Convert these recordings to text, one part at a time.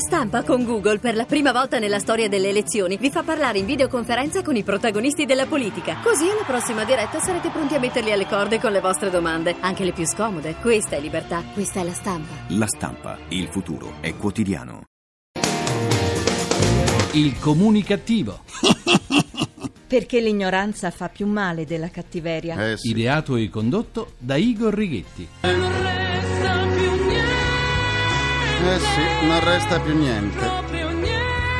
stampa con Google per la prima volta nella storia delle elezioni vi fa parlare in videoconferenza con i protagonisti della politica. Così alla prossima diretta sarete pronti a metterli alle corde con le vostre domande, anche le più scomode. Questa è libertà, questa è la stampa. La stampa, il futuro è quotidiano. Il comunicativo, Perché l'ignoranza fa più male della cattiveria. Eh sì. ideato e condotto da Igor Righetti. Eh sì, non resta più niente.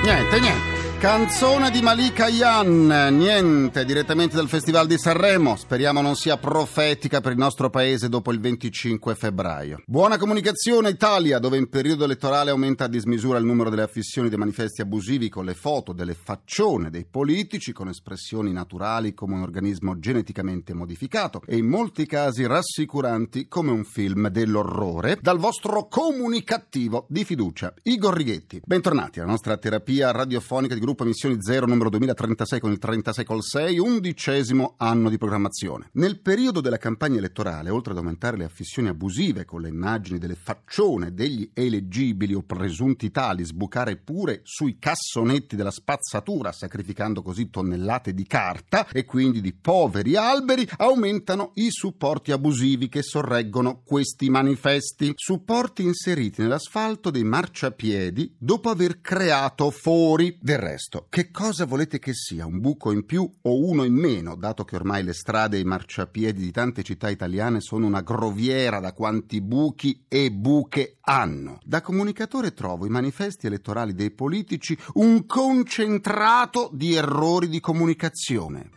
Niente, niente. Canzone di Malika Yan, niente, direttamente dal Festival di Sanremo. Speriamo non sia profetica per il nostro paese dopo il 25 febbraio. Buona comunicazione Italia, dove in periodo elettorale aumenta a dismisura il numero delle affissioni dei manifesti abusivi con le foto delle faccione dei politici con espressioni naturali come un organismo geneticamente modificato e in molti casi rassicuranti come un film dell'orrore. Dal vostro comunicativo di fiducia, Igor Righetti. Bentornati alla nostra terapia radiofonica di gruppo Emissioni Zero numero 2036 con il 36 col 6, undicesimo anno di programmazione. Nel periodo della campagna elettorale, oltre ad aumentare le affissioni abusive con le immagini delle faccione degli eleggibili o presunti tali, sbucare pure sui cassonetti della spazzatura, sacrificando così tonnellate di carta e quindi di poveri alberi, aumentano i supporti abusivi che sorreggono questi manifesti. Supporti inseriti nell'asfalto dei marciapiedi dopo aver creato fori. Del resto, che cosa volete che sia? Un buco in più o uno in meno, dato che ormai le strade e i marciapiedi di tante città italiane sono una groviera da quanti buchi e buche hanno. Da comunicatore trovo i manifesti elettorali dei politici un concentrato di errori di comunicazione.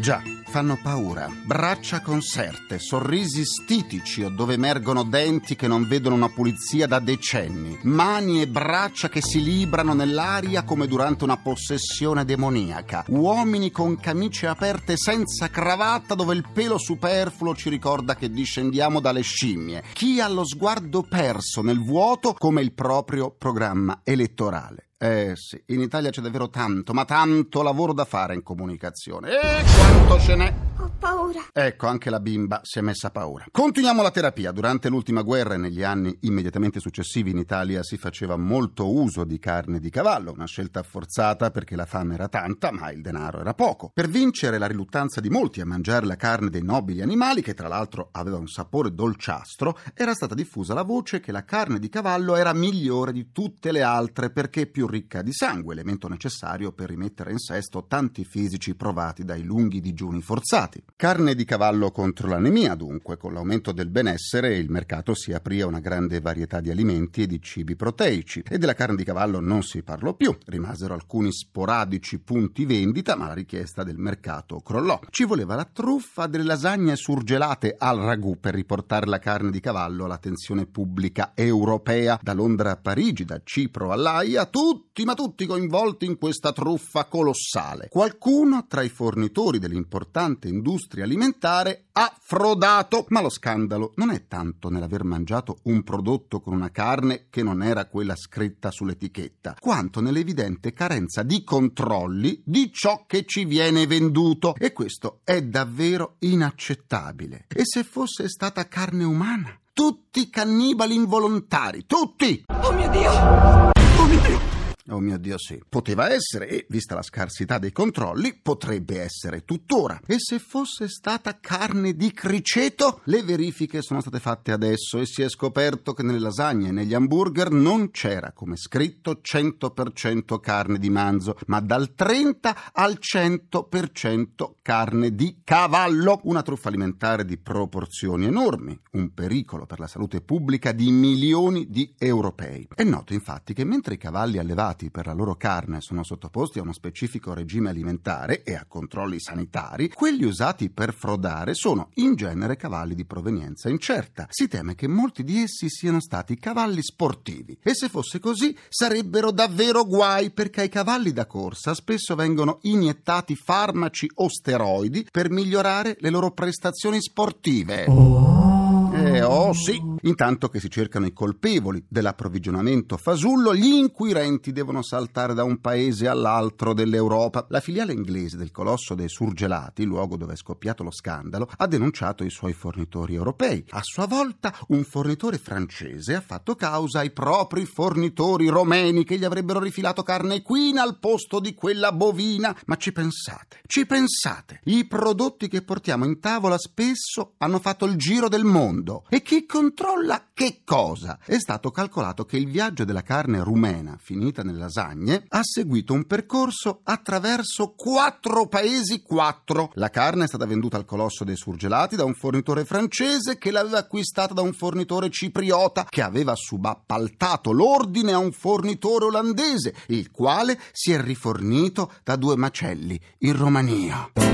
Già, fanno paura. Braccia conserte, sorrisi stitici o dove emergono denti che non vedono una pulizia da decenni, mani e braccia che si librano nell'aria come durante una possessione demoniaca, uomini con camicie aperte senza cravatta dove il pelo superfluo ci ricorda che discendiamo dalle scimmie, chi ha lo sguardo perso nel vuoto come il proprio programma elettorale. Eh sì, in Italia c'è davvero tanto, ma tanto lavoro da fare in comunicazione. E quanto ce n'è? Ho paura. Ecco, anche la bimba si è messa a paura. Continuiamo la terapia. Durante l'ultima guerra e negli anni immediatamente successivi in Italia si faceva molto uso di carne di cavallo, una scelta forzata perché la fame era tanta, ma il denaro era poco. Per vincere la riluttanza di molti a mangiare la carne dei nobili animali, che tra l'altro aveva un sapore dolciastro, era stata diffusa la voce che la carne di cavallo era migliore di tutte le altre perché più ricca di sangue, elemento necessario per rimettere in sesto tanti fisici provati dai lunghi digiuni forzati. Carne di cavallo contro l'anemia, dunque, con l'aumento del benessere il mercato si aprì a una grande varietà di alimenti e di cibi proteici e della carne di cavallo non si parlò più. Rimasero alcuni sporadici punti vendita, ma la richiesta del mercato crollò. Ci voleva la truffa delle lasagne surgelate al ragù per riportare la carne di cavallo all'attenzione pubblica europea, da Londra a Parigi, da Cipro all'Aia, tutti ma tutti coinvolti in questa truffa colossale. Qualcuno tra i fornitori dell'importante industria alimentare ha frodato, ma lo scandalo non è tanto nell'aver mangiato un prodotto con una carne che non era quella scritta sull'etichetta, quanto nell'evidente carenza di controlli di ciò che ci viene venduto. E questo è davvero inaccettabile. E se fosse stata carne umana? Tutti cannibali involontari, tutti! Oh mio Dio! Oh mio Dio! Oh mio Dio sì, poteva essere e, vista la scarsità dei controlli, potrebbe essere tuttora. E se fosse stata carne di criceto? Le verifiche sono state fatte adesso e si è scoperto che nelle lasagne e negli hamburger non c'era, come scritto, 100% carne di manzo, ma dal 30 al 100% carne di cavallo. Una truffa alimentare di proporzioni enormi, un pericolo per la salute pubblica di milioni di europei. È noto infatti che mentre i cavalli allevati per la loro carne sono sottoposti a uno specifico regime alimentare e a controlli sanitari, quelli usati per frodare sono in genere cavalli di provenienza incerta. Si teme che molti di essi siano stati cavalli sportivi e se fosse così sarebbero davvero guai perché ai cavalli da corsa spesso vengono iniettati farmaci o steroidi per migliorare le loro prestazioni sportive. Eh, oh sì, Intanto che si cercano i colpevoli dell'approvvigionamento fasullo, gli inquirenti devono saltare da un paese all'altro dell'Europa. La filiale inglese del colosso dei surgelati, luogo dove è scoppiato lo scandalo, ha denunciato i suoi fornitori europei. A sua volta un fornitore francese ha fatto causa ai propri fornitori romeni che gli avrebbero rifilato carne equina al posto di quella bovina. Ma ci pensate, ci pensate. I prodotti che portiamo in tavola spesso hanno fatto il giro del mondo. E chi controlla che cosa? È stato calcolato che il viaggio della carne rumena, finita nelle lasagne, ha seguito un percorso attraverso quattro paesi, quattro. La carne è stata venduta al colosso dei surgelati da un fornitore francese che l'aveva acquistata da un fornitore cipriota che aveva subappaltato l'ordine a un fornitore olandese, il quale si è rifornito da due macelli in Romania. Eh,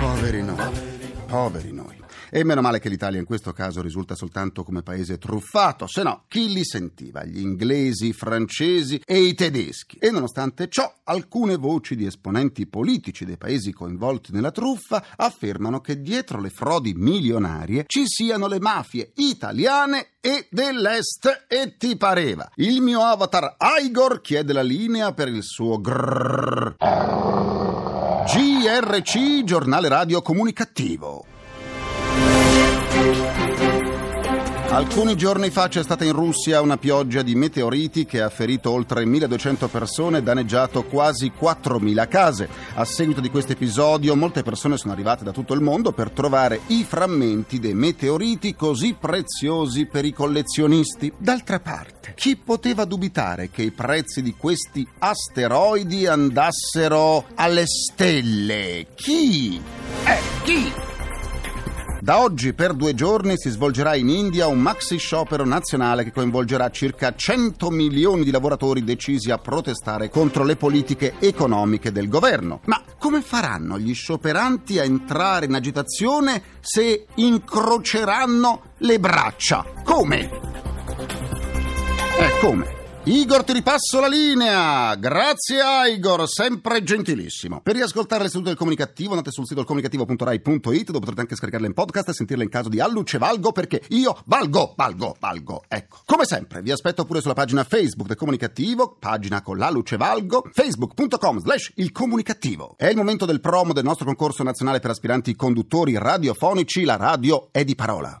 poveri noi, poveri noi. E meno male che l'Italia in questo caso risulta soltanto come paese truffato, se no chi li sentiva? Gli inglesi, i francesi e i tedeschi. E nonostante ciò, alcune voci di esponenti politici dei paesi coinvolti nella truffa affermano che dietro le frodi milionarie ci siano le mafie italiane e dell'Est. E ti pareva? Il mio avatar Igor chiede la linea per il suo grrrr. GRC, giornale radio comunicativo. Alcuni giorni fa c'è stata in Russia una pioggia di meteoriti che ha ferito oltre 1200 persone e danneggiato quasi 4000 case. A seguito di questo episodio molte persone sono arrivate da tutto il mondo per trovare i frammenti dei meteoriti così preziosi per i collezionisti. D'altra parte, chi poteva dubitare che i prezzi di questi asteroidi andassero alle stelle? Chi? Eh, chi? Da oggi per due giorni si svolgerà in India un maxi sciopero nazionale che coinvolgerà circa 100 milioni di lavoratori decisi a protestare contro le politiche economiche del governo. Ma come faranno gli scioperanti a entrare in agitazione se incroceranno le braccia? Come? Eh, come? Igor ti ripasso la linea! Grazie Igor, sempre gentilissimo. Per riascoltare le sedute del comunicativo andate sul sito comunicativo.rai.it dove potrete anche scaricarle in podcast e sentirle in caso di alluce valgo perché io valgo, valgo, valgo. Ecco. Come sempre vi aspetto pure sulla pagina Facebook del comunicativo, pagina con la luce valgo, facebook.com slash il comunicativo. È il momento del promo del nostro concorso nazionale per aspiranti conduttori radiofonici, la radio è di parola.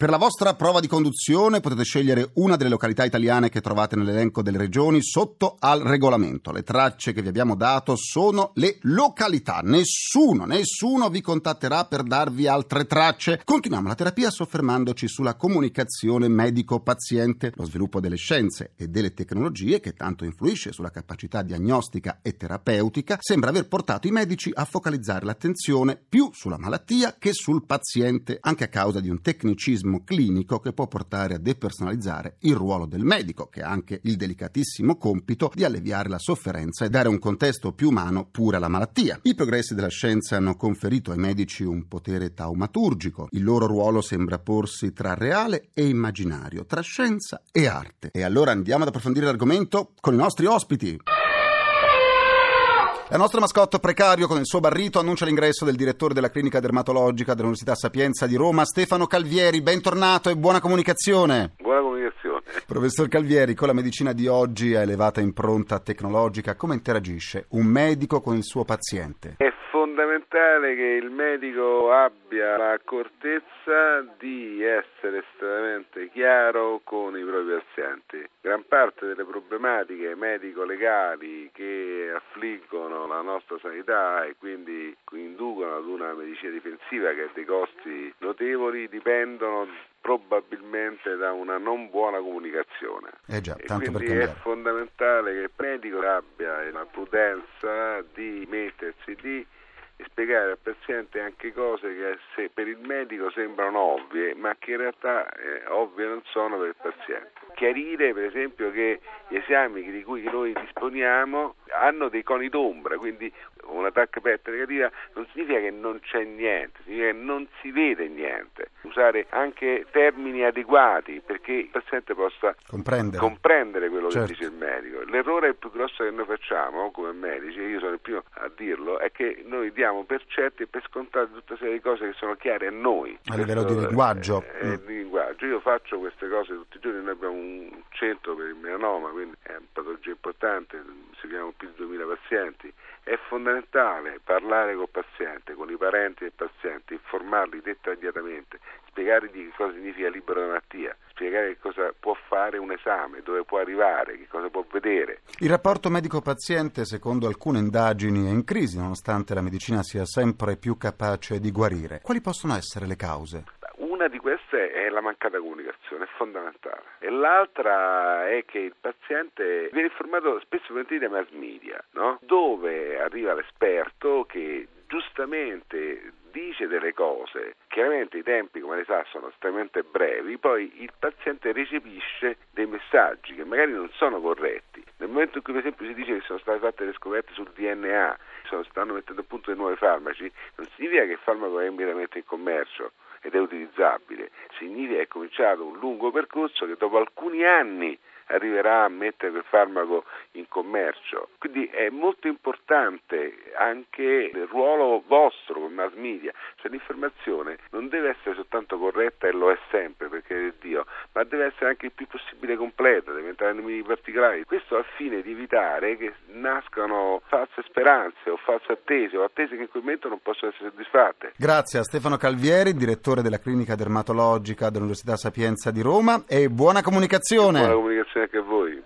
Per la vostra prova di conduzione potete scegliere una delle località italiane che trovate nell'elenco delle regioni sotto al regolamento. Le tracce che vi abbiamo dato sono le località. Nessuno, nessuno vi contatterà per darvi altre tracce. Continuiamo la terapia soffermandoci sulla comunicazione medico-paziente, lo sviluppo delle scienze e delle tecnologie che tanto influisce sulla capacità diagnostica e terapeutica, sembra aver portato i medici a focalizzare l'attenzione più sulla malattia che sul paziente, anche a causa di un tecnicismo clinico che può portare a depersonalizzare il ruolo del medico, che ha anche il delicatissimo compito di alleviare la sofferenza e dare un contesto più umano pure alla malattia. I progressi della scienza hanno conferito ai medici un potere taumaturgico. Il loro ruolo sembra porsi tra reale e immaginario, tra scienza e arte. E allora andiamo ad approfondire l'argomento con i nostri ospiti. La nostra mascotte precario con il suo barrito annuncia l'ingresso del direttore della clinica dermatologica dell'Università Sapienza di Roma, Stefano Calvieri. Bentornato e buona comunicazione. Buona comunicazione. Professor Calvieri, con la medicina di oggi a elevata impronta tecnologica, come interagisce un medico con il suo paziente? È fondamentale che il medico abbia l'accortezza di essere estremamente chiaro con i propri pazienti. Gran parte delle problematiche medico-legali che affliggono la nostra sanità e quindi inducono ad una medicina difensiva che ha dei costi notevoli dipendono probabilmente da una non buona comunicazione. Eh già, e quindi è fondamentale che il medico abbia la prudenza di mettersi lì spiegare al paziente anche cose che se per il medico sembrano ovvie, ma che in realtà eh, ovvie non sono per il paziente. Chiarire per esempio che gli esami di cui noi disponiamo hanno dei coni d'ombra, quindi una TAC PET negativa non significa che non c'è niente, significa che non si vede niente. Usare anche termini adeguati perché il paziente possa comprendere, comprendere quello certo. che dice il medico. L'errore più grosso che noi facciamo come medici, io sono il primo a dirlo, è che noi diamo per certi e per scontate tutta una serie di cose che sono chiare a noi. A livello di linguaggio. È, è, di linguaggio. Io faccio queste cose tutti i giorni, noi abbiamo un centro per il melanoma, quindi è una patologia importante, seguiamo più di 2000 pazienti. È fondamentale parlare col paziente, con i parenti del paziente, informarli dettagliatamente, spiegargli che cosa significa libero da malattia, spiegare che cosa può fare un esame, dove può arrivare, che cosa può vedere. Il rapporto medico-paziente, secondo alcune indagini, è in crisi nonostante la medicina sia sempre più capace di guarire. Quali possono essere le cause? Una di queste è la mancata comunicazione, è fondamentale. E l'altra è che il paziente viene informato spesso dai mass media, no? dove arriva l'esperto che giustamente dice delle cose, chiaramente i tempi come le sa sono estremamente brevi, poi il paziente recepisce dei messaggi che magari non sono corretti. Nel momento in cui per esempio si dice che sono state fatte le scoperte sul DNA, sono, stanno mettendo a punto dei nuovi farmaci, non significa che il farmaco è immediatamente in commercio ed è utilizzabile, significa che è cominciato un lungo percorso che dopo alcuni anni arriverà a mettere quel farmaco in commercio. Quindi è molto importante anche il ruolo vostro come mass media, cioè l'informazione non deve essere soltanto corretta e lo è sempre, perché Dio, ma deve essere anche il più possibile completa, deve entrare nei minimi particolari. Questo al fine di evitare che nascano false speranze o false attese o attese che in quel momento non possono essere soddisfatte. Grazie a Stefano Calvieri, direttore della clinica dermatologica dell'Università Sapienza di Roma e buona comunicazione. Buona comunicazione anche a voi.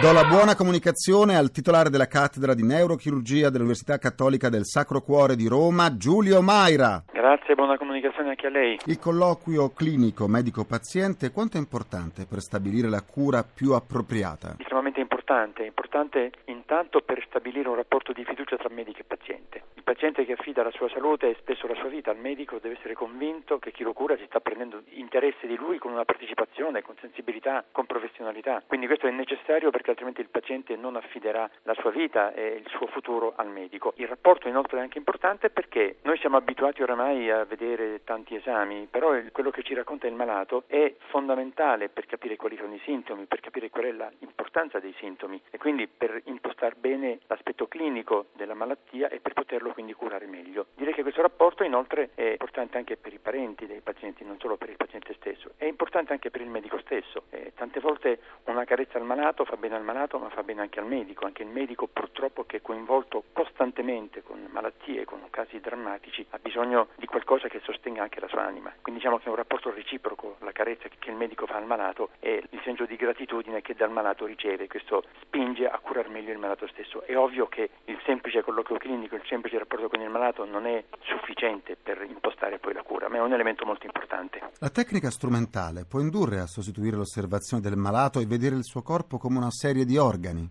Do la buona comunicazione al titolare della cattedra di neurochirurgia dell'Università Cattolica del Sacro Cuore di Roma, Giulio Maira. Grazie, buona comunicazione anche a lei. Il colloquio clinico medico-paziente quanto è importante per stabilire la cura più appropriata? Estremamente importante, importante intanto per stabilire un rapporto di fiducia tra medico e paziente. Il paziente che affida la sua salute e spesso la sua vita al medico deve essere convinto che chi lo cura si sta prendendo interesse di lui con una partecipazione, con sensibilità, con professionalità. Quindi questo è necessario perché altrimenti il paziente non affiderà la sua vita e il suo futuro al medico. Il rapporto inoltre è anche importante perché noi siamo abituati oramai a vedere tanti esami, però quello che ci racconta il malato è fondamentale per capire quali sono i sintomi, per capire qual è l'importanza dei sintomi e quindi per impostare bene l'aspetto clinico della malattia e per poterlo quindi curare meglio. Direi che questo rapporto inoltre è importante anche per i parenti dei pazienti, non solo per il paziente stesso, è importante anche per il medico stesso. Eh, tante volte una carezza al malato fa bene al malato ma fa bene anche al medico, anche il medico purtroppo che è coinvolto costantemente con malattie, con casi drammatici, ha bisogno di qualcosa che sostenga anche la sua anima. Quindi diciamo che è un rapporto reciproco, la carezza che il medico fa al malato e il senso di gratitudine che dal malato riceve, questo spinge a curare meglio il malato stesso. È ovvio che il semplice colloquio clinico, il semplice rapporto con il malato non è sufficiente per impostare poi la cura, ma è un elemento molto importante. La tecnica strumentale può indurre a sostituire l'osservazione del malato e vedere il suo corpo come una serie di organi?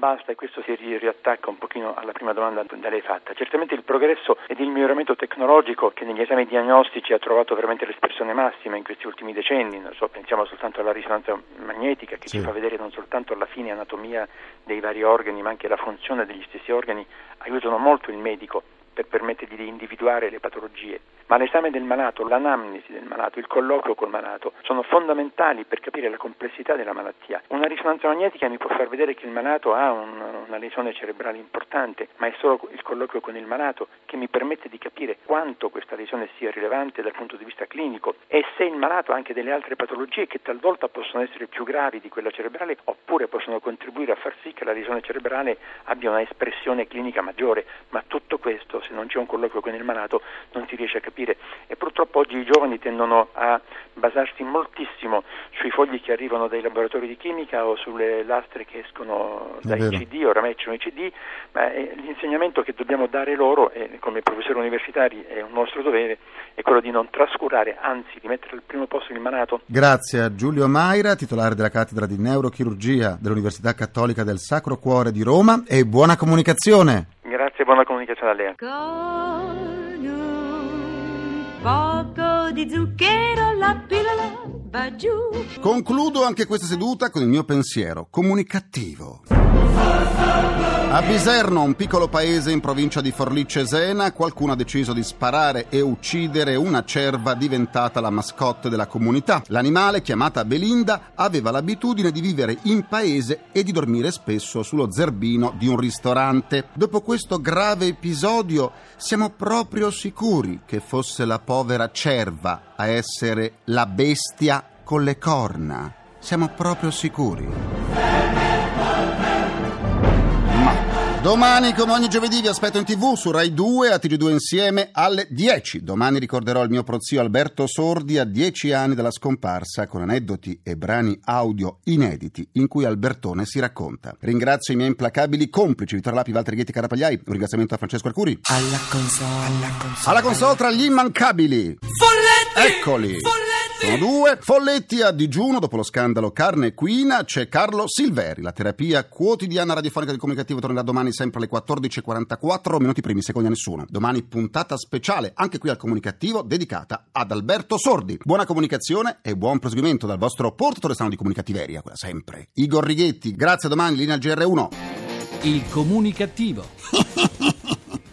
Basta e questo si riattacca un pochino alla prima domanda da lei fatta. Certamente il progresso ed il miglioramento tecnologico che negli esami diagnostici ha trovato veramente l'espressione massima in questi ultimi decenni, non so, pensiamo soltanto alla risonanza magnetica che Sì. ci fa vedere non soltanto la fine anatomia dei vari organi ma anche la funzione degli stessi organi, aiutano molto il medico per permettergli di individuare le patologie. Ma l'esame del malato, l'anamnesi del malato, il colloquio col malato sono fondamentali per capire la complessità della malattia. Una risonanza magnetica mi può far vedere che il malato ha un- una lesione cerebrale importante, ma è solo il colloquio con il malato che mi permette di capire quanto questa lesione sia rilevante dal punto di vista clinico e se il malato ha anche delle altre patologie che talvolta possono essere più gravi di quella cerebrale oppure possono contribuire a far sì che la lesione cerebrale abbia una espressione clinica maggiore, ma tutto questo se non c'è un colloquio con il malato non si riesce a capire e purtroppo oggi i giovani tendono a basarsi moltissimo sui fogli che arrivano dai laboratori di chimica o sulle lastre che escono dai. CD, oramai c'è un CD, ma eh, l'insegnamento che dobbiamo dare loro eh, come professori universitari è un nostro dovere è quello di non trascurare, anzi di mettere al primo posto il malato Grazie a Giulio Maira, titolare della cattedra di neurochirurgia dell'Università Cattolica del Sacro Cuore di Roma e buona comunicazione. Grazie, buona comunicazione a lei. Poco di zucchero la pillola va giù. Concludo anche questa seduta con il mio pensiero comunicativo. A Biserno, un piccolo paese in provincia di Forlì-Cesena, qualcuno ha deciso di sparare e uccidere una cerva diventata la mascotte della comunità. L'animale, chiamata Belinda, aveva l'abitudine di vivere in paese e di dormire spesso sullo zerbino di un ristorante. Dopo questo grave episodio, siamo proprio sicuri che fosse la povera cerva a essere la bestia con le corna. Siamo proprio sicuri. Domani, come ogni giovedì, vi aspetto in tv su Rai 2 a TG2 insieme alle 10. Domani ricorderò il mio prozio Alberto Sordi a 10 anni dalla scomparsa con aneddoti e brani audio inediti in cui Albertone si racconta. Ringrazio i miei implacabili complici Vittorio Lapi, Valtteri Ghetti Carapagliai. Un ringraziamento a Francesco Arcuri. Alla console, alla console. Alla console tra gli immancabili. Folletti! Eccoli. Folletti! Sono due. Folletti a digiuno dopo lo scandalo Carne Equina c'è Carlo Silveri. La terapia quotidiana radiofonica del comunicativo tornerà domani sempre alle 14.44 minuti primi secondi a nessuno. Domani puntata speciale anche qui al comunicativo dedicata ad Alberto Sordi. Buona comunicazione e buon proseguimento dal vostro portatore strano di comunicativeria, quella sempre. Igor Righetti, grazie a domani, linea GR1. Il comunicativo.